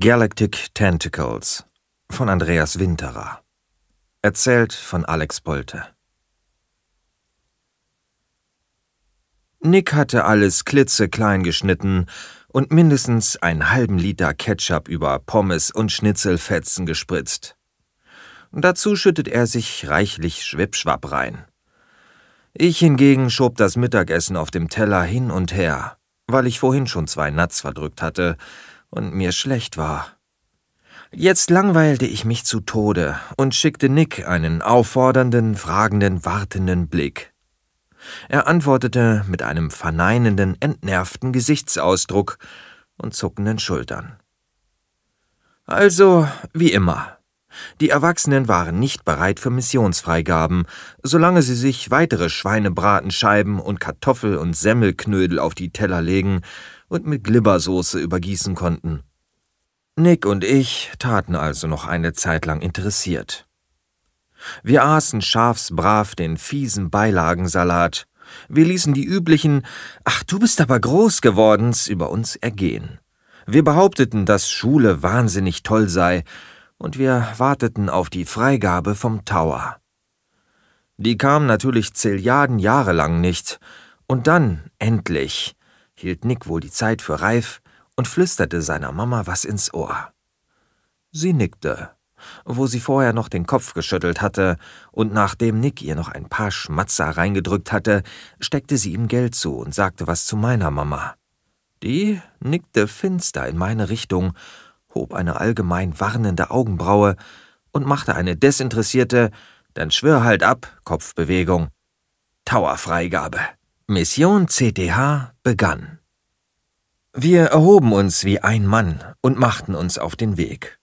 Galactic Tentacles von Andreas Winterer. Erzählt von Alex Bolte. Nick hatte alles klitzeklein geschnitten und mindestens einen halben Liter Ketchup über Pommes und Schnitzelfetzen gespritzt. Dazu schüttet er sich reichlich Schwippschwapp rein. Ich hingegen schob das Mittagessen auf dem Teller hin und her, weil ich vorhin schon zwei Nuts verdrückt hatte und mir schlecht war. Jetzt langweilte ich mich zu Tode und schickte Nick einen auffordernden, fragenden, wartenden Blick. Er antwortete mit einem verneinenden, entnervten Gesichtsausdruck und zuckenden Schultern. Also, wie immer. Die Erwachsenen waren nicht bereit für Missionsfreigaben, solange sie sich weitere Schweinebratenscheiben und Kartoffel- und Semmelknödel auf die Teller legen und mit Glibbersoße übergießen konnten. Nick und ich taten also noch eine Zeit lang interessiert. Wir aßen schafsbrav den fiesen Beilagensalat. Wir ließen die üblichen Ach, du bist aber groß gewordens über uns ergehen. Wir behaupteten, dass Schule wahnsinnig toll sei, und wir warteten auf die Freigabe vom Tower. Die kam natürlich Zilliarden Jahre lang nicht, und dann, endlich, hielt Nick wohl die Zeit für reif und flüsterte seiner Mama was ins Ohr. Sie nickte wo sie vorher noch den Kopf geschüttelt hatte, und nachdem Nick ihr noch ein paar Schmatzer reingedrückt hatte, steckte sie ihm Geld zu und sagte was zu meiner Mama. Die nickte finster in meine Richtung, hob eine allgemein warnende Augenbraue und machte eine desinteressierte, dann schwör halt ab, Kopfbewegung. Towerfreigabe. Mission CTH begann. Wir erhoben uns wie ein Mann und machten uns auf den Weg.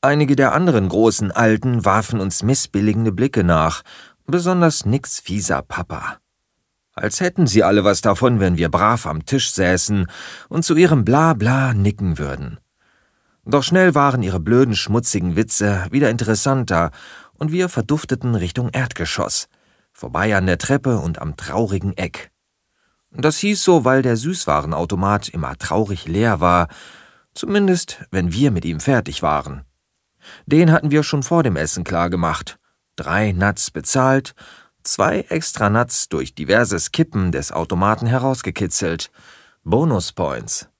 Einige der anderen großen Alten warfen uns missbilligende Blicke nach, besonders Nicks fieser Papa. Als hätten sie alle was davon, wenn wir brav am Tisch säßen und zu ihrem Blabla nicken würden. Doch schnell waren ihre blöden, schmutzigen Witze wieder interessanter und wir verdufteten Richtung Erdgeschoss, vorbei an der Treppe und am traurigen Eck. Das hieß so, weil der Süßwarenautomat immer traurig leer war Zumindest, wenn wir mit ihm fertig waren. Den hatten wir schon vor dem Essen klargemacht. Drei Nuts bezahlt, zwei extra Nuts durch diverses Kippen des Automaten herausgekitzelt. Bonuspoints.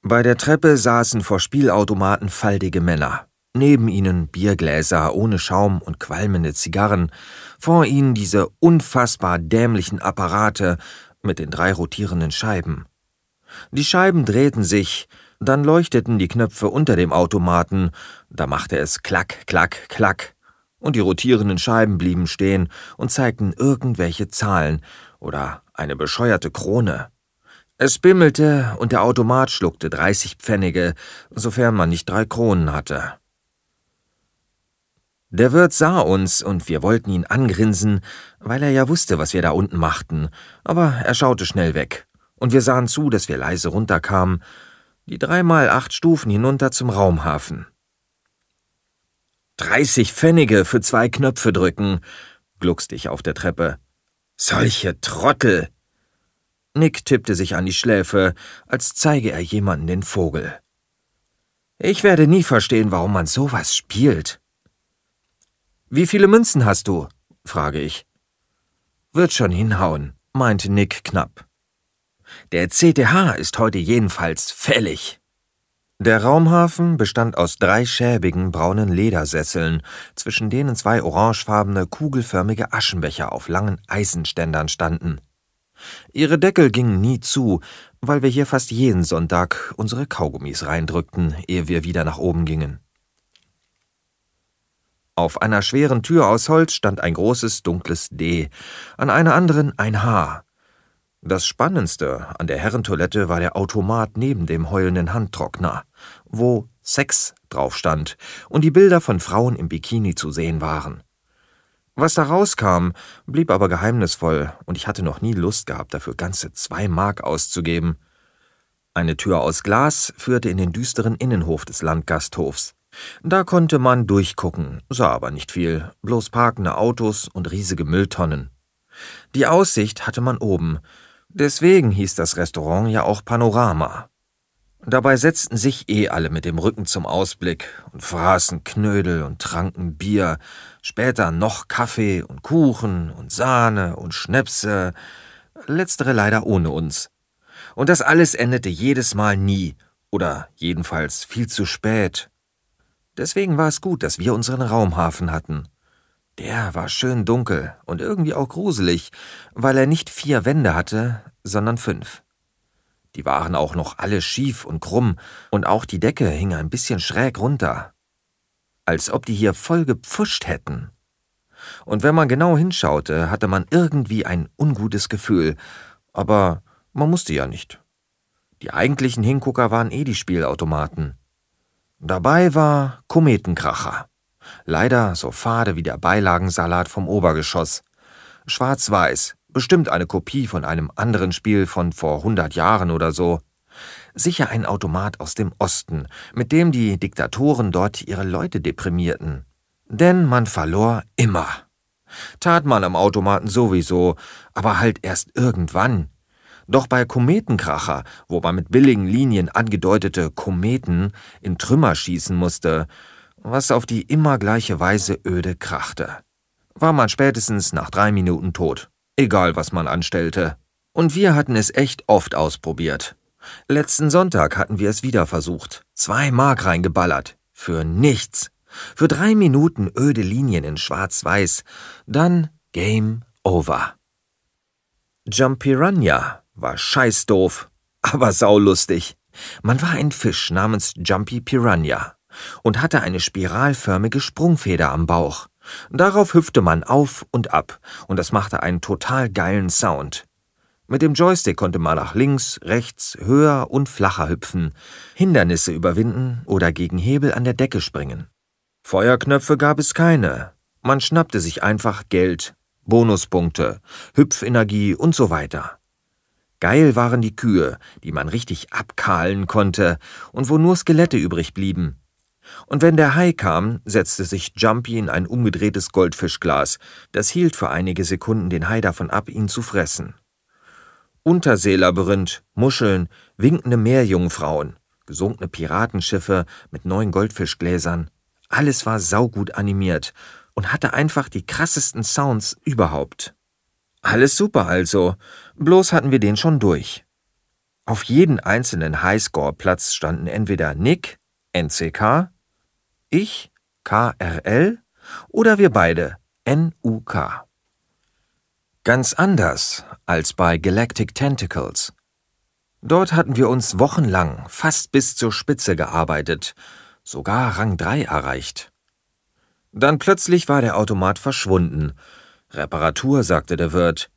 Bei der Treppe saßen vor Spielautomaten faltige Männer. Neben ihnen Biergläser ohne Schaum und qualmende Zigarren, vor ihnen diese unfassbar dämlichen Apparate mit den drei rotierenden Scheiben. Die Scheiben drehten sich, dann leuchteten die Knöpfe unter dem Automaten, da machte es klack, klack, klack, und die rotierenden Scheiben blieben stehen und zeigten irgendwelche Zahlen oder eine bescheuerte Krone. Es bimmelte und der Automat schluckte 30 Pfennige, sofern man nicht drei Kronen hatte. Der Wirt sah uns und wir wollten ihn angrinsen, weil er ja wusste, was wir da unten machten, aber er schaute schnell weg, und wir sahen zu, dass wir leise runterkamen, die dreimal acht Stufen hinunter zum Raumhafen. Dreißig Pfennige für zwei Knöpfe drücken, gluckste ich auf der Treppe. Solche Trottel! Nick tippte sich an die Schläfe, als zeige er jemanden den Vogel. Ich werde nie verstehen, warum man sowas spielt. Wie viele Münzen hast du? frage ich. Wird schon hinhauen, meinte Nick knapp. Der CTH ist heute jedenfalls fällig. Der Raumhafen bestand aus drei schäbigen braunen Ledersesseln, zwischen denen zwei orangefarbene, kugelförmige Aschenbecher auf langen Eisenständern standen. Ihre Deckel gingen nie zu, weil wir hier fast jeden Sonntag unsere Kaugummis reindrückten, ehe wir wieder nach oben gingen. Auf einer schweren Tür aus Holz stand ein großes dunkles D, an einer anderen ein H, das Spannendste an der Herrentoilette war der Automat neben dem heulenden Handtrockner, wo Sex drauf stand und die Bilder von Frauen im Bikini zu sehen waren. Was da rauskam, blieb aber geheimnisvoll, und ich hatte noch nie Lust gehabt, dafür ganze zwei Mark auszugeben. Eine Tür aus Glas führte in den düsteren Innenhof des Landgasthofs. Da konnte man durchgucken, sah aber nicht viel, bloß parkende Autos und riesige Mülltonnen. Die Aussicht hatte man oben, Deswegen hieß das Restaurant ja auch Panorama. Dabei setzten sich eh alle mit dem Rücken zum Ausblick und fraßen Knödel und tranken Bier, später noch Kaffee und Kuchen und Sahne und Schnäpse, letztere leider ohne uns. Und das alles endete jedes Mal nie, oder jedenfalls viel zu spät. Deswegen war es gut, dass wir unseren Raumhafen hatten. Der war schön dunkel und irgendwie auch gruselig, weil er nicht vier Wände hatte, sondern fünf. Die waren auch noch alle schief und krumm, und auch die Decke hing ein bisschen schräg runter. Als ob die hier voll gepfuscht hätten. Und wenn man genau hinschaute, hatte man irgendwie ein ungutes Gefühl, aber man musste ja nicht. Die eigentlichen Hingucker waren eh die Spielautomaten. Dabei war Kometenkracher. Leider so fade wie der Beilagensalat vom Obergeschoss. Schwarz-weiß, bestimmt eine Kopie von einem anderen Spiel von vor hundert Jahren oder so. Sicher ein Automat aus dem Osten, mit dem die Diktatoren dort ihre Leute deprimierten. Denn man verlor immer. Tat man am Automaten sowieso, aber halt erst irgendwann. Doch bei Kometenkracher, wo man mit billigen Linien angedeutete Kometen in Trümmer schießen musste, was auf die immer gleiche Weise öde krachte, war man spätestens nach drei Minuten tot, egal was man anstellte. Und wir hatten es echt oft ausprobiert. Letzten Sonntag hatten wir es wieder versucht, zwei Mark reingeballert, für nichts. Für drei Minuten öde Linien in Schwarz-Weiß, dann Game Over. Jumpiranya war scheißdoof, aber saulustig. Man war ein Fisch namens Jumpy Piranha und hatte eine spiralförmige Sprungfeder am Bauch. Darauf hüpfte man auf und ab, und das machte einen total geilen Sound. Mit dem Joystick konnte man nach links, rechts, höher und flacher hüpfen, Hindernisse überwinden oder gegen Hebel an der Decke springen. Feuerknöpfe gab es keine. Man schnappte sich einfach Geld, Bonuspunkte, Hüpfenergie und so weiter. Geil waren die Kühe, die man richtig abkahlen konnte und wo nur Skelette übrig blieben. Und wenn der Hai kam, setzte sich Jumpy in ein umgedrehtes Goldfischglas. Das hielt für einige Sekunden den Hai davon ab, ihn zu fressen. Unterseelabyrinth, Muscheln, winkende Meerjungfrauen, gesunkene Piratenschiffe mit neuen Goldfischgläsern. Alles war saugut animiert und hatte einfach die krassesten Sounds überhaupt. Alles super also, bloß hatten wir den schon durch. Auf jeden einzelnen Highscore-Platz standen entweder Nick, NCK, ich, KRL oder wir beide, NUK. Ganz anders als bei Galactic Tentacles. Dort hatten wir uns wochenlang fast bis zur Spitze gearbeitet, sogar Rang 3 erreicht. Dann plötzlich war der Automat verschwunden Reparatur, sagte der Wirt.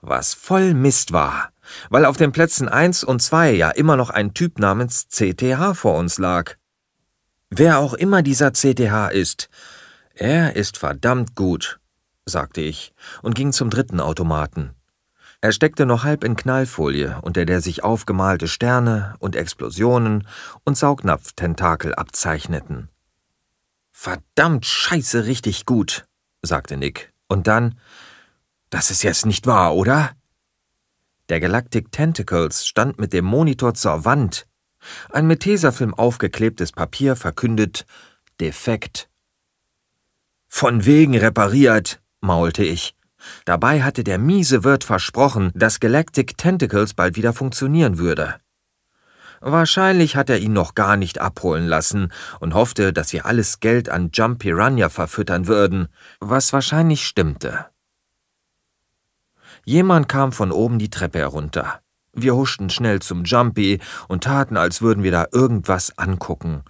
Was voll Mist war, weil auf den Plätzen 1 und 2 ja immer noch ein Typ namens CTH vor uns lag. Wer auch immer dieser CTH ist, er ist verdammt gut, sagte ich und ging zum dritten Automaten. Er steckte noch halb in Knallfolie, unter der sich aufgemalte Sterne und Explosionen und Saugnapftentakel abzeichneten. Verdammt scheiße richtig gut, sagte Nick. Und dann, das ist jetzt nicht wahr, oder? Der Galactic Tentacles stand mit dem Monitor zur Wand. Ein mit Tesafilm aufgeklebtes Papier verkündet defekt. Von wegen repariert, maulte ich. Dabei hatte der miese Wirt versprochen, dass Galactic Tentacles bald wieder funktionieren würde. Wahrscheinlich hat er ihn noch gar nicht abholen lassen und hoffte, dass wir alles Geld an Jump Piranha verfüttern würden, was wahrscheinlich stimmte. Jemand kam von oben die Treppe herunter. Wir huschten schnell zum Jumpy und taten, als würden wir da irgendwas angucken.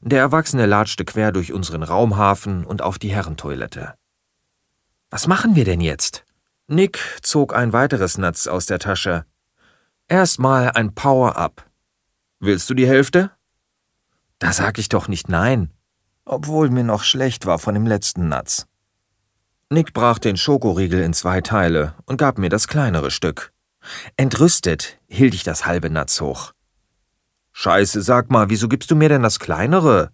Der Erwachsene latschte quer durch unseren Raumhafen und auf die Herrentoilette. Was machen wir denn jetzt? Nick zog ein weiteres Natz aus der Tasche. Erstmal ein Power-Up. Willst du die Hälfte? Da sag ich doch nicht nein, obwohl mir noch schlecht war von dem letzten Natz. Nick brach den Schokoriegel in zwei Teile und gab mir das kleinere Stück. Entrüstet hielt ich das halbe Natz hoch. Scheiße, sag mal, wieso gibst du mir denn das kleinere?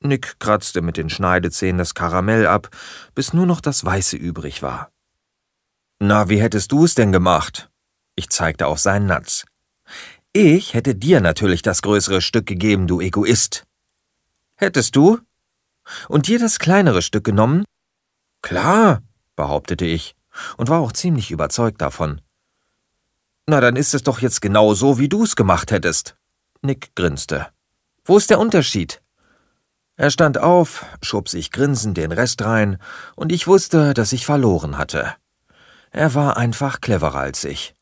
Nick kratzte mit den Schneidezähnen das Karamell ab, bis nur noch das Weiße übrig war. Na, wie hättest du es denn gemacht? Ich zeigte auf seinen Natz. Ich hätte dir natürlich das größere Stück gegeben, du Egoist. Hättest du? Und dir das kleinere Stück genommen? Klar, behauptete ich und war auch ziemlich überzeugt davon. Na, dann ist es doch jetzt genau so, wie du's gemacht hättest. Nick grinste. Wo ist der Unterschied? Er stand auf, schob sich grinsend den Rest rein, und ich wusste, dass ich verloren hatte. Er war einfach cleverer als ich.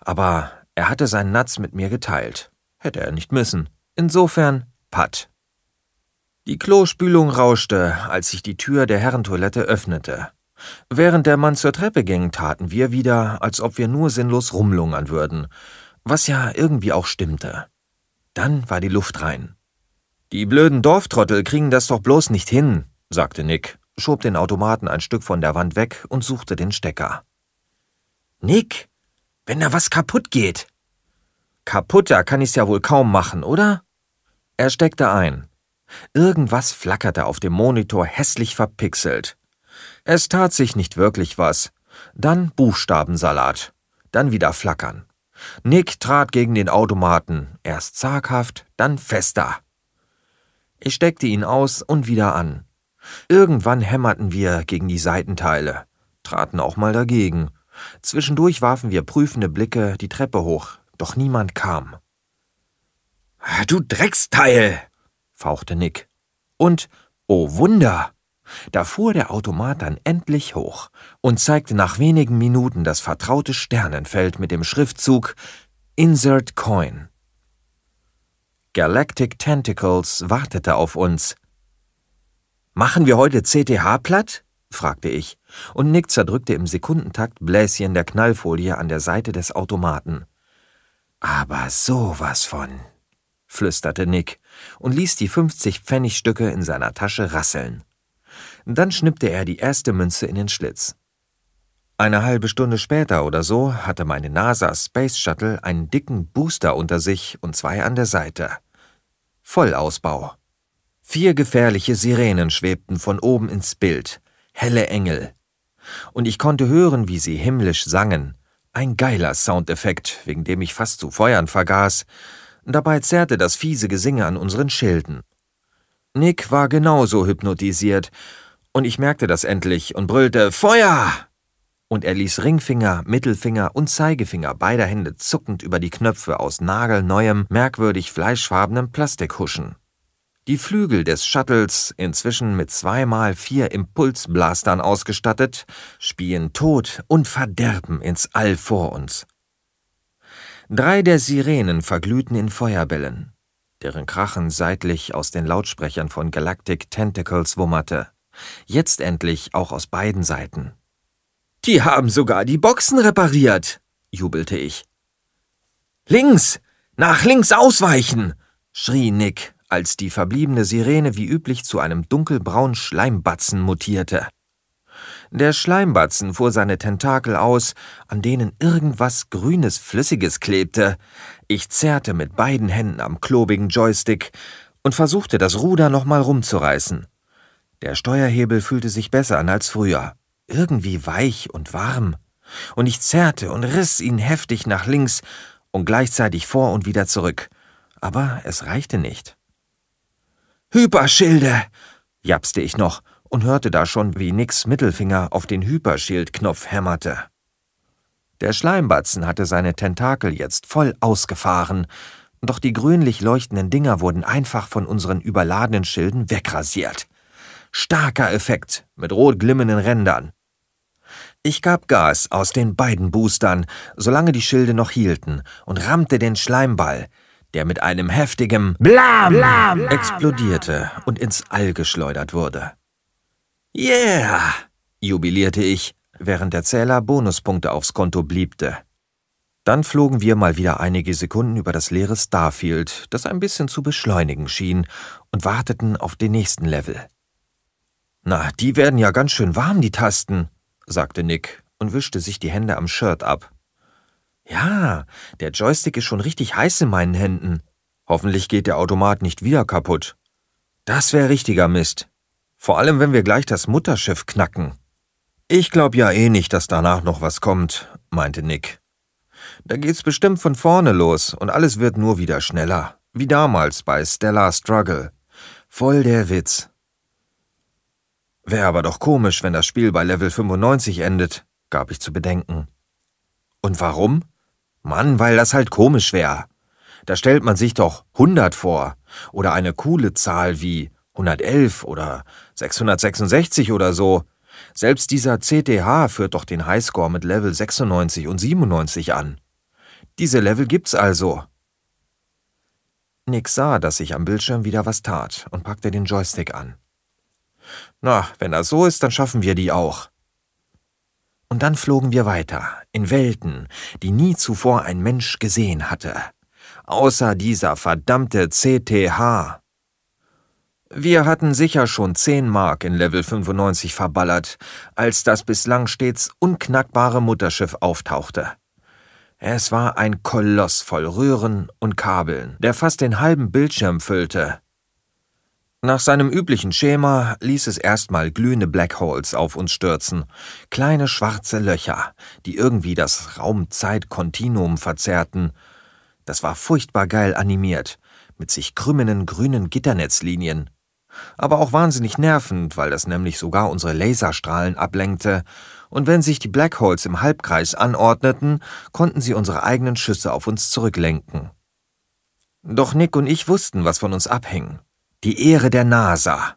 Aber er hatte seinen Natz mit mir geteilt. Hätte er nicht müssen. Insofern, Patt. Die Klospülung rauschte, als sich die Tür der Herrentoilette öffnete. Während der Mann zur Treppe ging, taten wir wieder, als ob wir nur sinnlos rumlungern würden, was ja irgendwie auch stimmte. Dann war die Luft rein. Die blöden Dorftrottel kriegen das doch bloß nicht hin, sagte Nick, schob den Automaten ein Stück von der Wand weg und suchte den Stecker. Nick, wenn da was kaputt geht. Kaputter kann ich's ja wohl kaum machen, oder? Er steckte ein. Irgendwas flackerte auf dem Monitor hässlich verpixelt. Es tat sich nicht wirklich was. Dann Buchstabensalat. Dann wieder flackern. Nick trat gegen den Automaten, erst zaghaft, dann fester. Ich steckte ihn aus und wieder an. Irgendwann hämmerten wir gegen die Seitenteile, traten auch mal dagegen. Zwischendurch warfen wir prüfende Blicke die Treppe hoch, doch niemand kam. Du Drecksteil! fauchte Nick. Und, oh Wunder! Da fuhr der Automat dann endlich hoch und zeigte nach wenigen Minuten das vertraute Sternenfeld mit dem Schriftzug Insert Coin. Galactic Tentacles wartete auf uns. Machen wir heute CTH platt? Fragte ich, und Nick zerdrückte im Sekundentakt Bläschen der Knallfolie an der Seite des Automaten. Aber sowas von, flüsterte Nick und ließ die 50 Pfennigstücke in seiner Tasche rasseln. Dann schnippte er die erste Münze in den Schlitz. Eine halbe Stunde später oder so hatte meine NASA Space Shuttle einen dicken Booster unter sich und zwei an der Seite. Vollausbau. Vier gefährliche Sirenen schwebten von oben ins Bild, helle Engel. Und ich konnte hören, wie sie himmlisch sangen. Ein geiler Soundeffekt, wegen dem ich fast zu feuern vergaß. Dabei zerrte das fiese Gesinge an unseren Schilden. Nick war genauso hypnotisiert und ich merkte das endlich und brüllte Feuer! Und er ließ Ringfinger, Mittelfinger und Zeigefinger beider Hände zuckend über die Knöpfe aus nagelneuem, merkwürdig fleischfarbenem Plastik huschen. Die Flügel des Shuttles, inzwischen mit zweimal vier Impulsblastern ausgestattet, spien Tod und Verderben ins All vor uns. Drei der Sirenen verglühten in Feuerbällen, deren Krachen seitlich aus den Lautsprechern von Galactic Tentacles wummerte jetzt endlich auch aus beiden Seiten. Die haben sogar die Boxen repariert, jubelte ich. Links, nach links ausweichen, schrie Nick, als die verbliebene Sirene wie üblich zu einem dunkelbraunen Schleimbatzen mutierte. Der Schleimbatzen fuhr seine Tentakel aus, an denen irgendwas Grünes Flüssiges klebte. Ich zerrte mit beiden Händen am klobigen Joystick und versuchte, das Ruder nochmal rumzureißen. Der Steuerhebel fühlte sich besser an als früher, irgendwie weich und warm, und ich zerrte und riss ihn heftig nach links und gleichzeitig vor und wieder zurück, aber es reichte nicht. Hyperschilde! japste ich noch und hörte da schon, wie Nicks Mittelfinger auf den Hyperschildknopf hämmerte. Der Schleimbatzen hatte seine Tentakel jetzt voll ausgefahren, doch die grünlich leuchtenden Dinger wurden einfach von unseren überladenen Schilden wegrasiert. Starker Effekt mit rot glimmenden Rändern. Ich gab Gas aus den beiden Boostern, solange die Schilde noch hielten, und rammte den Schleimball, der mit einem heftigen Blam, Blam explodierte und ins All geschleudert wurde. Yeah! jubilierte ich, während der Zähler Bonuspunkte aufs Konto bliebte. Dann flogen wir mal wieder einige Sekunden über das leere Starfield, das ein bisschen zu beschleunigen schien, und warteten auf den nächsten Level. Na, die werden ja ganz schön warm, die Tasten, sagte Nick und wischte sich die Hände am Shirt ab. Ja, der Joystick ist schon richtig heiß in meinen Händen. Hoffentlich geht der Automat nicht wieder kaputt. Das wäre richtiger Mist. Vor allem, wenn wir gleich das Mutterschiff knacken. Ich glaub ja eh nicht, dass danach noch was kommt, meinte Nick. Da geht's bestimmt von vorne los und alles wird nur wieder schneller. Wie damals bei Stellar Struggle. Voll der Witz. Wäre aber doch komisch, wenn das Spiel bei Level 95 endet, gab ich zu bedenken. Und warum? Mann, weil das halt komisch wäre. Da stellt man sich doch 100 vor. Oder eine coole Zahl wie 111 oder 666 oder so. Selbst dieser CTH führt doch den Highscore mit Level 96 und 97 an. Diese Level gibt's also. Nick sah, dass sich am Bildschirm wieder was tat und packte den Joystick an. Na, wenn das so ist, dann schaffen wir die auch. Und dann flogen wir weiter, in Welten, die nie zuvor ein Mensch gesehen hatte. Außer dieser verdammte CTH. Wir hatten sicher schon 10 Mark in Level 95 verballert, als das bislang stets unknackbare Mutterschiff auftauchte. Es war ein Koloss voll Röhren und Kabeln, der fast den halben Bildschirm füllte. Nach seinem üblichen Schema ließ es erstmal glühende Black Holes auf uns stürzen, kleine schwarze Löcher, die irgendwie das Raum-Zeit-Kontinuum verzerrten. Das war furchtbar geil animiert, mit sich krümmenden grünen Gitternetzlinien aber auch wahnsinnig nervend, weil das nämlich sogar unsere Laserstrahlen ablenkte, und wenn sich die Black Holes im Halbkreis anordneten, konnten sie unsere eigenen Schüsse auf uns zurücklenken. Doch Nick und ich wussten, was von uns abhing. Die Ehre der NASA,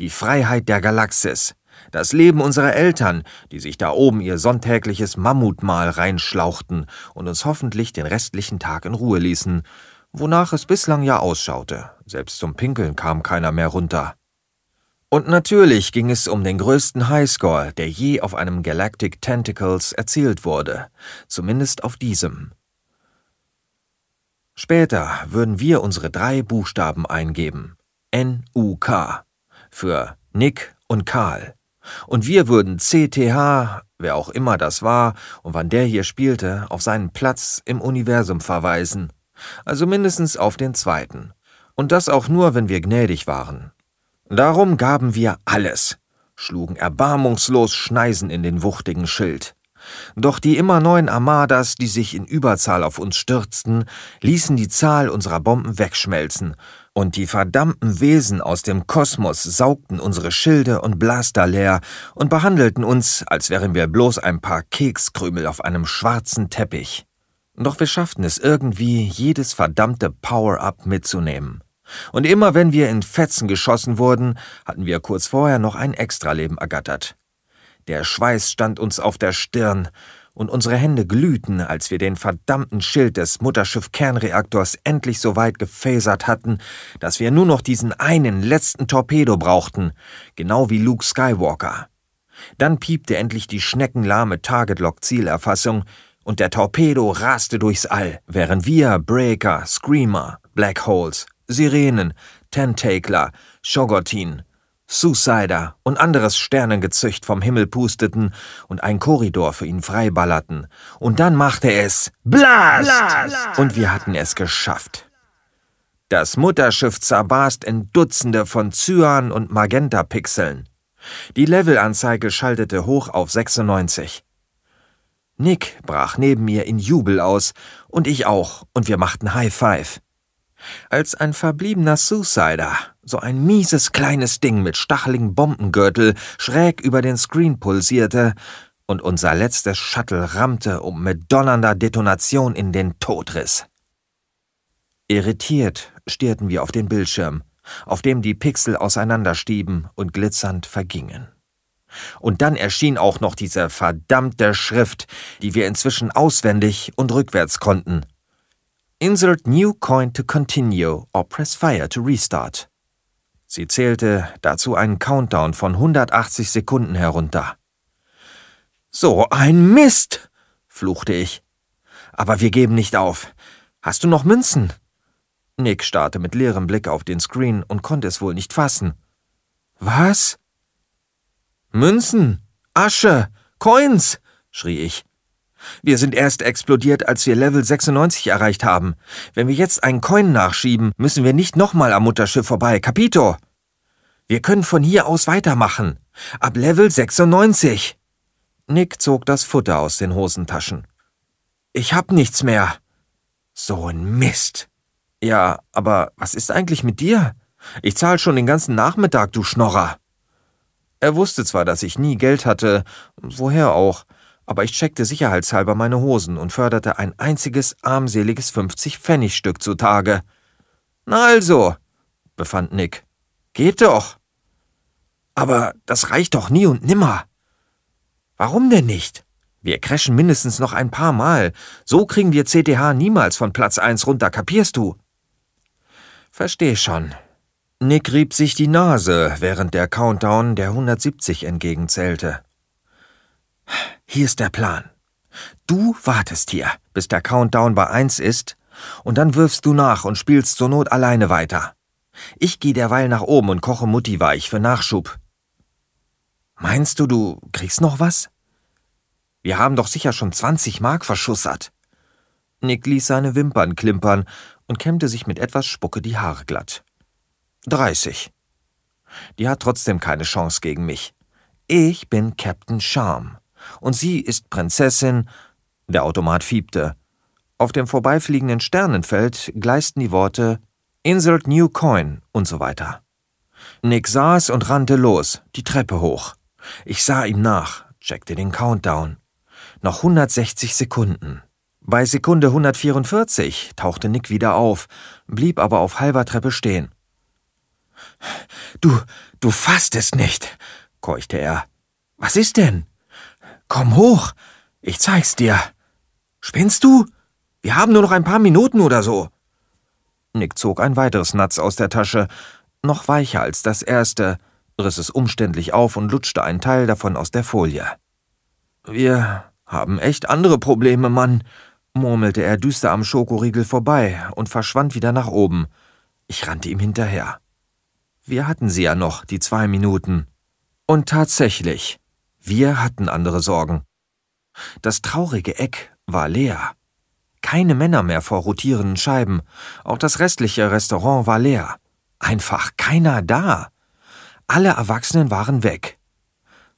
die Freiheit der Galaxis, das Leben unserer Eltern, die sich da oben ihr sonntägliches Mammutmahl reinschlauchten und uns hoffentlich den restlichen Tag in Ruhe ließen, wonach es bislang ja ausschaute. Selbst zum Pinkeln kam keiner mehr runter. Und natürlich ging es um den größten Highscore, der je auf einem Galactic Tentacles erzielt wurde, zumindest auf diesem. Später würden wir unsere drei Buchstaben eingeben. N-U-K. Für Nick und Karl. Und wir würden CTH, wer auch immer das war und wann der hier spielte, auf seinen Platz im Universum verweisen also mindestens auf den zweiten. Und das auch nur, wenn wir gnädig waren. Darum gaben wir alles, schlugen erbarmungslos Schneisen in den wuchtigen Schild. Doch die immer neuen Armadas, die sich in Überzahl auf uns stürzten, ließen die Zahl unserer Bomben wegschmelzen, und die verdammten Wesen aus dem Kosmos saugten unsere Schilde und Blaster leer und behandelten uns, als wären wir bloß ein paar Kekskrümel auf einem schwarzen Teppich. Doch wir schafften es irgendwie, jedes verdammte Power-Up mitzunehmen. Und immer wenn wir in Fetzen geschossen wurden, hatten wir kurz vorher noch ein Extraleben ergattert. Der Schweiß stand uns auf der Stirn, und unsere Hände glühten, als wir den verdammten Schild des Mutterschiff-Kernreaktors endlich so weit gefasert hatten, dass wir nur noch diesen einen letzten Torpedo brauchten, genau wie Luke Skywalker. Dann piepte endlich die schneckenlahme Target-Lock-Zielerfassung, und der Torpedo raste durchs All, während wir Breaker, Screamer, Black Holes, Sirenen, Tentakler, Shogotin, Suicider und anderes Sternengezücht vom Himmel pusteten und ein Korridor für ihn freiballerten. Und dann machte es Blast! Blast! Und wir hatten es geschafft. Das Mutterschiff zerbarst in Dutzende von Cyan- und Magenta-Pixeln. Die Levelanzeige schaltete hoch auf 96. Nick brach neben mir in Jubel aus, und ich auch, und wir machten High Five. Als ein verbliebener Suicider, so ein mieses kleines Ding mit stacheligen Bombengürtel, schräg über den Screen pulsierte und unser letztes Shuttle rammte und mit donnernder Detonation in den Tod riss. Irritiert stierten wir auf den Bildschirm, auf dem die Pixel auseinanderstieben und glitzernd vergingen. Und dann erschien auch noch diese verdammte Schrift, die wir inzwischen auswendig und rückwärts konnten. Insert new coin to continue or press fire to restart. Sie zählte dazu einen Countdown von 180 Sekunden herunter. So ein Mist, fluchte ich. Aber wir geben nicht auf. Hast du noch Münzen? Nick starrte mit leerem Blick auf den Screen und konnte es wohl nicht fassen. Was? Münzen, Asche, Coins, schrie ich. Wir sind erst explodiert, als wir Level 96 erreicht haben. Wenn wir jetzt einen Coin nachschieben, müssen wir nicht nochmal am Mutterschiff vorbei. Capito! Wir können von hier aus weitermachen. Ab Level 96. Nick zog das Futter aus den Hosentaschen. Ich hab nichts mehr. So ein Mist. Ja, aber was ist eigentlich mit dir? Ich zahl schon den ganzen Nachmittag, du Schnorrer. Er wusste zwar, dass ich nie Geld hatte, woher auch, aber ich checkte sicherheitshalber meine Hosen und förderte ein einziges armseliges 50-Pfennig-Stück zutage. Na also, befand Nick. Geht doch. Aber das reicht doch nie und nimmer. Warum denn nicht? Wir crashen mindestens noch ein paar Mal. So kriegen wir CTH niemals von Platz 1 runter, kapierst du? Versteh schon. Nick rieb sich die Nase, während der Countdown der 170 entgegenzählte. Hier ist der Plan. Du wartest hier, bis der Countdown bei 1 ist, und dann wirfst du nach und spielst zur Not alleine weiter. Ich geh derweil nach oben und koche Mutti weich für Nachschub. Meinst du, du kriegst noch was? Wir haben doch sicher schon 20 Mark verschussert. Nick ließ seine Wimpern klimpern und kämmte sich mit etwas Spucke die Haare glatt. 30. Die hat trotzdem keine Chance gegen mich. Ich bin Captain Charm und sie ist Prinzessin. Der Automat fiebte. Auf dem vorbeifliegenden Sternenfeld gleisten die Worte Insert New Coin und so weiter. Nick saß und rannte los, die Treppe hoch. Ich sah ihm nach, checkte den Countdown. Noch 160 Sekunden. Bei Sekunde 144 tauchte Nick wieder auf, blieb aber auf halber Treppe stehen. Du, du fasst es nicht, keuchte er. Was ist denn? Komm hoch, ich zeig's dir. Spinnst du? Wir haben nur noch ein paar Minuten oder so. Nick zog ein weiteres Natz aus der Tasche, noch weicher als das erste, riss es umständlich auf und lutschte einen Teil davon aus der Folie. Wir haben echt andere Probleme, Mann, murmelte er düster am Schokoriegel vorbei und verschwand wieder nach oben. Ich rannte ihm hinterher. Wir hatten sie ja noch, die zwei Minuten. Und tatsächlich, wir hatten andere Sorgen. Das traurige Eck war leer. Keine Männer mehr vor rotierenden Scheiben. Auch das restliche Restaurant war leer. Einfach keiner da. Alle Erwachsenen waren weg.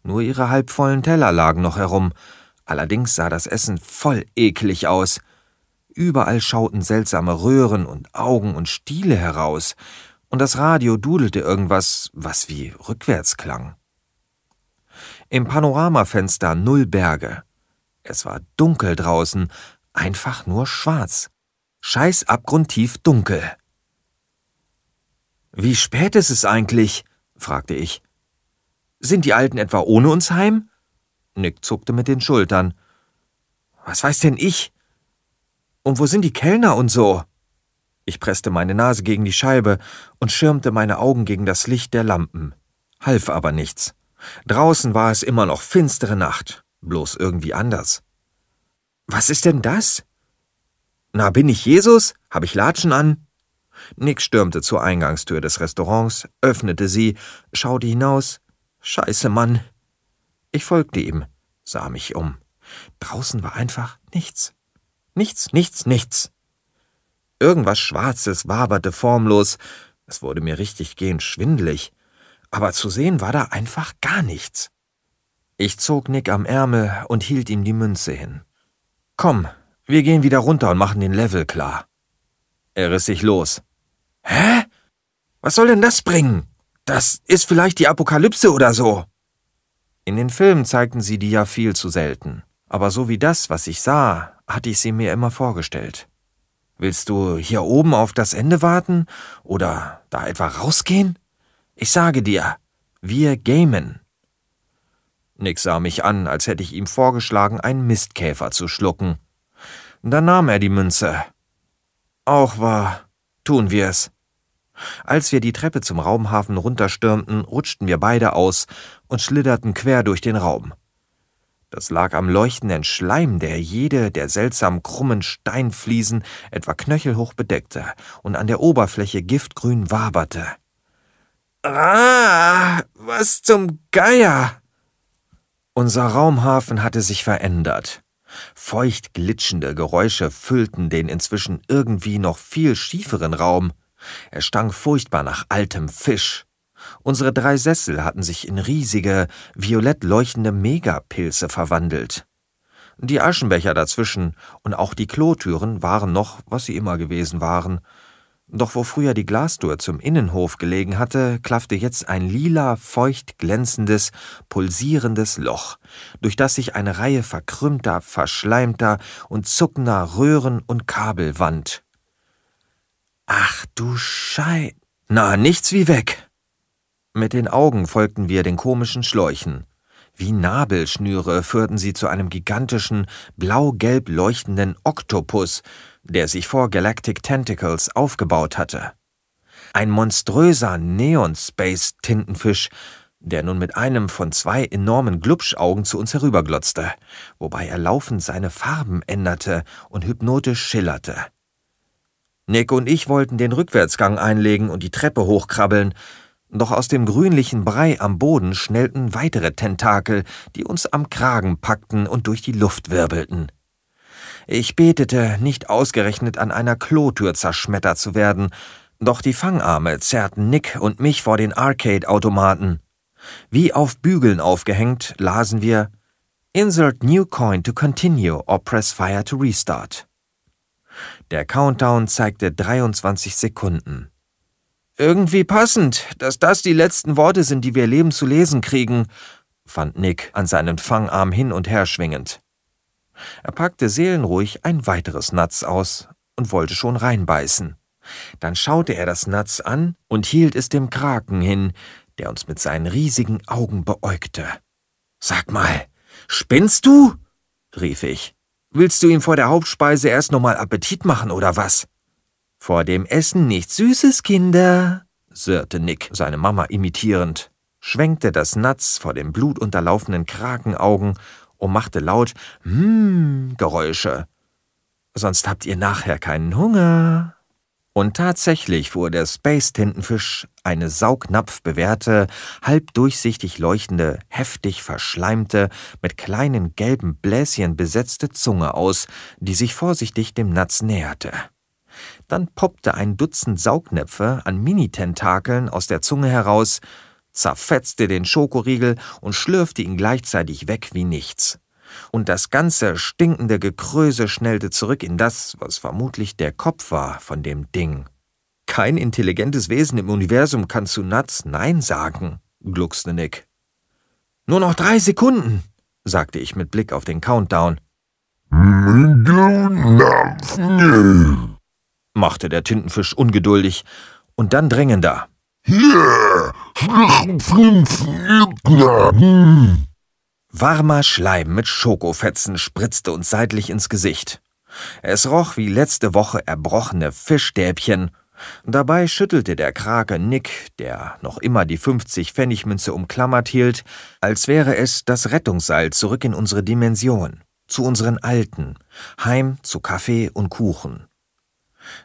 Nur ihre halbvollen Teller lagen noch herum. Allerdings sah das Essen voll eklig aus. Überall schauten seltsame Röhren und Augen und Stiele heraus, und das Radio dudelte irgendwas, was wie rückwärts klang. Im Panoramafenster null Berge. Es war dunkel draußen, einfach nur schwarz. Scheiß abgrundtief dunkel. Wie spät ist es eigentlich? fragte ich. Sind die Alten etwa ohne uns heim? Nick zuckte mit den Schultern. Was weiß denn ich? Und wo sind die Kellner und so? Ich presste meine Nase gegen die Scheibe und schirmte meine Augen gegen das Licht der Lampen. Half aber nichts. Draußen war es immer noch finstere Nacht, bloß irgendwie anders. Was ist denn das? Na, bin ich Jesus? Hab ich Latschen an? Nick stürmte zur Eingangstür des Restaurants, öffnete sie, schaute hinaus. Scheiße, Mann. Ich folgte ihm, sah mich um. Draußen war einfach nichts. Nichts, nichts, nichts. Irgendwas Schwarzes waberte formlos. Es wurde mir richtig gehend schwindelig aber zu sehen war da einfach gar nichts. Ich zog Nick am Ärmel und hielt ihm die Münze hin. Komm, wir gehen wieder runter und machen den Level klar. Er riss sich los. Hä? Was soll denn das bringen? Das ist vielleicht die Apokalypse oder so. In den Filmen zeigten sie die ja viel zu selten. Aber so wie das, was ich sah, hatte ich sie mir immer vorgestellt. Willst du hier oben auf das Ende warten oder da etwa rausgehen? Ich sage dir, wir gamen. Nick sah mich an, als hätte ich ihm vorgeschlagen, einen Mistkäfer zu schlucken. Dann nahm er die Münze. Auch wahr, tun wir's. Als wir die Treppe zum Raumhafen runterstürmten, rutschten wir beide aus und schlitterten quer durch den Raum. Das lag am leuchtenden Schleim, der jede der seltsam krummen Steinfliesen etwa knöchelhoch bedeckte und an der Oberfläche giftgrün waberte. Ah, was zum Geier! Unser Raumhafen hatte sich verändert. Feucht glitschende Geräusche füllten den inzwischen irgendwie noch viel schieferen Raum. Er stank furchtbar nach altem Fisch. Unsere drei Sessel hatten sich in riesige, violett leuchtende Megapilze verwandelt. Die Aschenbecher dazwischen und auch die Klotüren waren noch, was sie immer gewesen waren. Doch wo früher die Glastür zum Innenhof gelegen hatte, klaffte jetzt ein lila, feucht glänzendes, pulsierendes Loch, durch das sich eine Reihe verkrümmter, verschleimter und zuckender Röhren und Kabel wand. Ach du Schei. Na, nichts wie weg. Mit den Augen folgten wir den komischen Schläuchen. Wie Nabelschnüre führten sie zu einem gigantischen, blau-gelb leuchtenden Oktopus, der sich vor Galactic Tentacles aufgebaut hatte. Ein monströser Neon-Space-Tintenfisch, der nun mit einem von zwei enormen Glubschaugen zu uns herüberglotzte, wobei er laufend seine Farben änderte und hypnotisch schillerte. Nick und ich wollten den Rückwärtsgang einlegen und die Treppe hochkrabbeln, doch aus dem grünlichen Brei am Boden schnellten weitere Tentakel, die uns am Kragen packten und durch die Luft wirbelten. Ich betete, nicht ausgerechnet an einer Klotür zerschmettert zu werden, doch die Fangarme zerrten Nick und mich vor den Arcade-Automaten. Wie auf Bügeln aufgehängt, lasen wir Insert new coin to continue or press fire to restart. Der Countdown zeigte 23 Sekunden. Irgendwie passend, dass das die letzten Worte sind, die wir leben zu lesen kriegen, fand Nick an seinen Fangarm hin und her schwingend. Er packte seelenruhig ein weiteres Natz aus und wollte schon reinbeißen. Dann schaute er das Natz an und hielt es dem Kraken hin, der uns mit seinen riesigen Augen beäugte. Sag mal, spinnst du? rief ich. Willst du ihm vor der Hauptspeise erst nochmal Appetit machen oder was? Vor dem Essen nichts Süßes, Kinder, sirrte Nick, seine Mama imitierend, schwenkte das Natz vor den blutunterlaufenen Krakenaugen und machte laut Hm Geräusche. Sonst habt ihr nachher keinen Hunger. Und tatsächlich fuhr der Space-Tintenfisch eine saugnapfbewehrte, halb durchsichtig leuchtende, heftig verschleimte, mit kleinen gelben Bläschen besetzte Zunge aus, die sich vorsichtig dem Natz näherte. Dann poppte ein Dutzend Saugnäpfe an Minitentakeln aus der Zunge heraus, zerfetzte den Schokoriegel und schlürfte ihn gleichzeitig weg wie nichts. Und das ganze stinkende Gekröse schnellte zurück in das, was vermutlich der Kopf war von dem Ding. Kein intelligentes Wesen im Universum kann zu Nuts Nein sagen, gluckste Nick. Nur noch drei Sekunden, sagte ich mit Blick auf den Countdown machte der Tintenfisch ungeduldig und dann drängender. Warmer Schleim mit Schokofetzen spritzte uns seitlich ins Gesicht. Es roch wie letzte Woche erbrochene Fischstäbchen. Dabei schüttelte der Krake Nick, der noch immer die 50-Pfennigmünze umklammert hielt, als wäre es das Rettungsseil zurück in unsere Dimension, zu unseren Alten, heim zu Kaffee und Kuchen.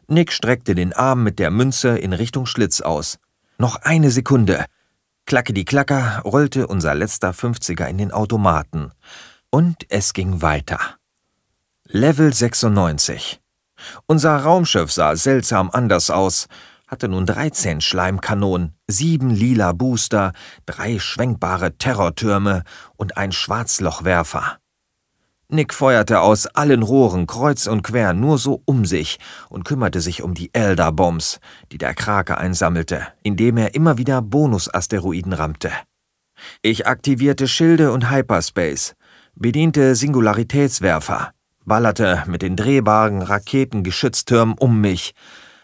Nick streckte den Arm mit der Münze in Richtung Schlitz aus. Noch eine Sekunde. Klacke die Klacker rollte unser letzter Fünfziger in den Automaten. Und es ging weiter. Level 96. Unser Raumschiff sah seltsam anders aus, hatte nun 13 Schleimkanonen, sieben lila Booster, drei schwenkbare Terrortürme und ein Schwarzlochwerfer. Nick feuerte aus allen Rohren kreuz und quer nur so um sich und kümmerte sich um die Elder-Bombs, die der Krake einsammelte, indem er immer wieder Bonusasteroiden rammte. Ich aktivierte Schilde und Hyperspace, bediente Singularitätswerfer, ballerte mit den drehbaren Raketengeschütztürmen um mich,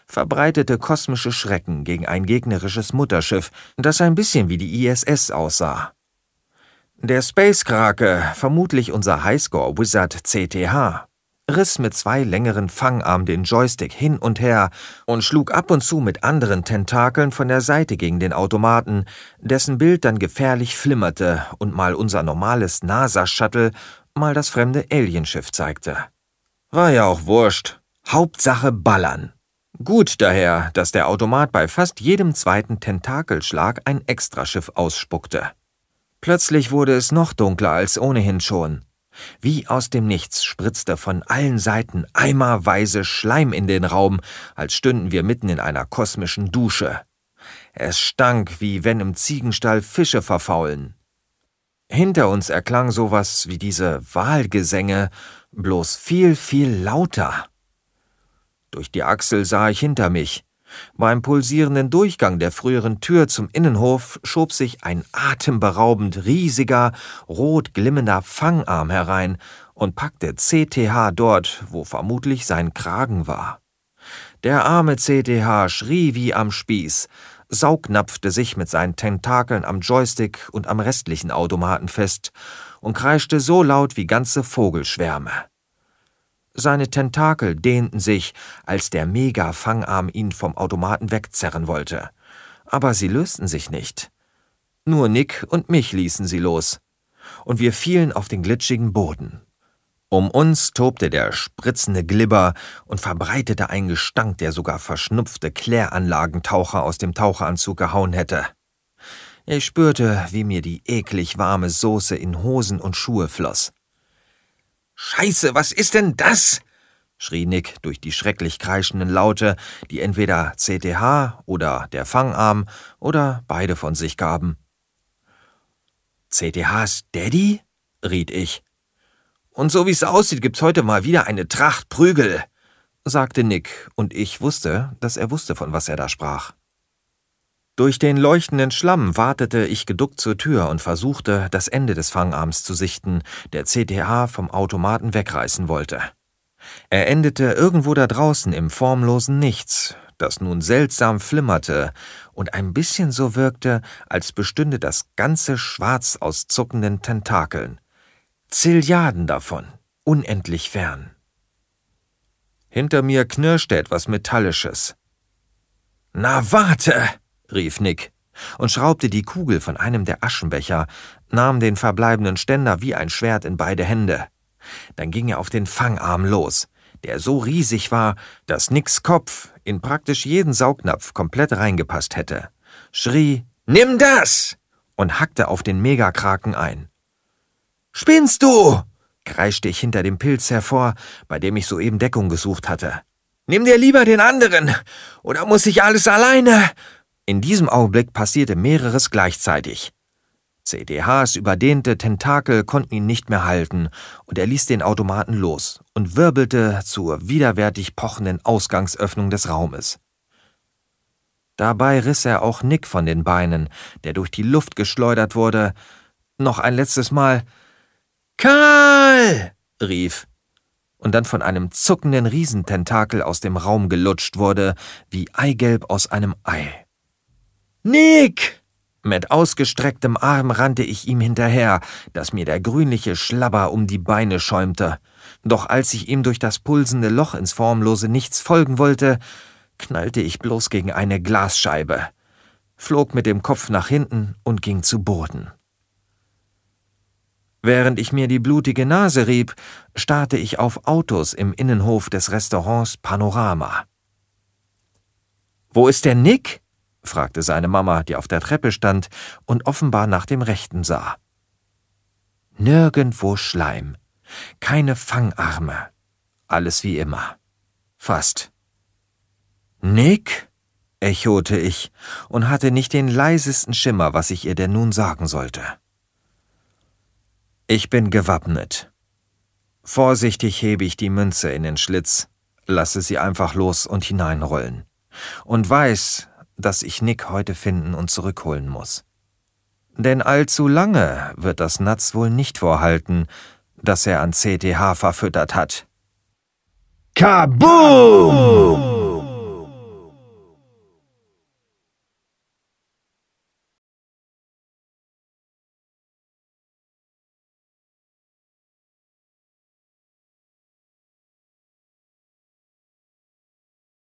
verbreitete kosmische Schrecken gegen ein gegnerisches Mutterschiff, das ein bisschen wie die ISS aussah. Der Space-Krake, vermutlich unser Highscore-Wizard CTH, riss mit zwei längeren Fangarmen den Joystick hin und her und schlug ab und zu mit anderen Tentakeln von der Seite gegen den Automaten, dessen Bild dann gefährlich flimmerte und mal unser normales NASA-Shuttle, mal das fremde Alienschiff zeigte. War ja auch wurscht. Hauptsache ballern. Gut daher, dass der Automat bei fast jedem zweiten Tentakelschlag ein Extraschiff ausspuckte. Plötzlich wurde es noch dunkler als ohnehin schon. Wie aus dem Nichts spritzte von allen Seiten eimerweise Schleim in den Raum, als stünden wir mitten in einer kosmischen Dusche. Es stank, wie wenn im Ziegenstall Fische verfaulen. Hinter uns erklang sowas wie diese Wahlgesänge, bloß viel, viel lauter. Durch die Achsel sah ich hinter mich. Beim pulsierenden Durchgang der früheren Tür zum Innenhof schob sich ein atemberaubend riesiger, rot glimmender Fangarm herein und packte CTH dort, wo vermutlich sein Kragen war. Der arme CTH schrie wie am Spieß, saugnapfte sich mit seinen Tentakeln am Joystick und am restlichen Automaten fest und kreischte so laut wie ganze Vogelschwärme. Seine Tentakel dehnten sich, als der Mega-Fangarm ihn vom Automaten wegzerren wollte. Aber sie lösten sich nicht. Nur Nick und mich ließen sie los. Und wir fielen auf den glitschigen Boden. Um uns tobte der spritzende Glibber und verbreitete einen Gestank, der sogar verschnupfte Kläranlagentaucher aus dem Taucheranzug gehauen hätte. Ich spürte, wie mir die eklig warme Soße in Hosen und Schuhe floss. Scheiße, was ist denn das? schrie Nick durch die schrecklich kreischenden Laute, die entweder CTH oder der Fangarm oder beide von sich gaben. CTHs Daddy? riet ich. Und so wie es aussieht, gibt's heute mal wieder eine Tracht Prügel, sagte Nick, und ich wusste, dass er wusste, von was er da sprach. Durch den leuchtenden Schlamm wartete ich geduckt zur Tür und versuchte, das Ende des Fangarms zu sichten, der CTH vom Automaten wegreißen wollte. Er endete irgendwo da draußen im formlosen Nichts, das nun seltsam flimmerte und ein bisschen so wirkte, als bestünde das ganze Schwarz aus zuckenden Tentakeln. Zilliarden davon, unendlich fern. Hinter mir knirschte etwas Metallisches. Na warte! Rief Nick und schraubte die Kugel von einem der Aschenbecher, nahm den verbleibenden Ständer wie ein Schwert in beide Hände. Dann ging er auf den Fangarm los, der so riesig war, dass Nicks Kopf in praktisch jeden Saugnapf komplett reingepasst hätte, schrie Nimm das! und hackte auf den Megakraken ein. Spinnst du? kreischte ich hinter dem Pilz hervor, bei dem ich soeben Deckung gesucht hatte. Nimm dir lieber den anderen, oder muss ich alles alleine? In diesem Augenblick passierte mehreres gleichzeitig. CDHs überdehnte Tentakel konnten ihn nicht mehr halten, und er ließ den Automaten los und wirbelte zur widerwärtig pochenden Ausgangsöffnung des Raumes. Dabei riss er auch Nick von den Beinen, der durch die Luft geschleudert wurde. Noch ein letztes Mal Karl! rief, und dann von einem zuckenden Riesententakel aus dem Raum gelutscht wurde, wie Eigelb aus einem Ei. Nick! Mit ausgestrecktem Arm rannte ich ihm hinterher, dass mir der grünliche Schlabber um die Beine schäumte. Doch als ich ihm durch das pulsende Loch ins formlose Nichts folgen wollte, knallte ich bloß gegen eine Glasscheibe, flog mit dem Kopf nach hinten und ging zu Boden. Während ich mir die blutige Nase rieb, starrte ich auf Autos im Innenhof des Restaurants Panorama. Wo ist der Nick? Fragte seine Mama, die auf der Treppe stand und offenbar nach dem Rechten sah. Nirgendwo Schleim, keine Fangarme, alles wie immer. Fast. Nick? echote ich und hatte nicht den leisesten Schimmer, was ich ihr denn nun sagen sollte. Ich bin gewappnet. Vorsichtig hebe ich die Münze in den Schlitz, lasse sie einfach los und hineinrollen und weiß, dass ich Nick heute finden und zurückholen muss. Denn allzu lange wird das Natz wohl nicht vorhalten, dass er an CTH verfüttert hat. Kaboom!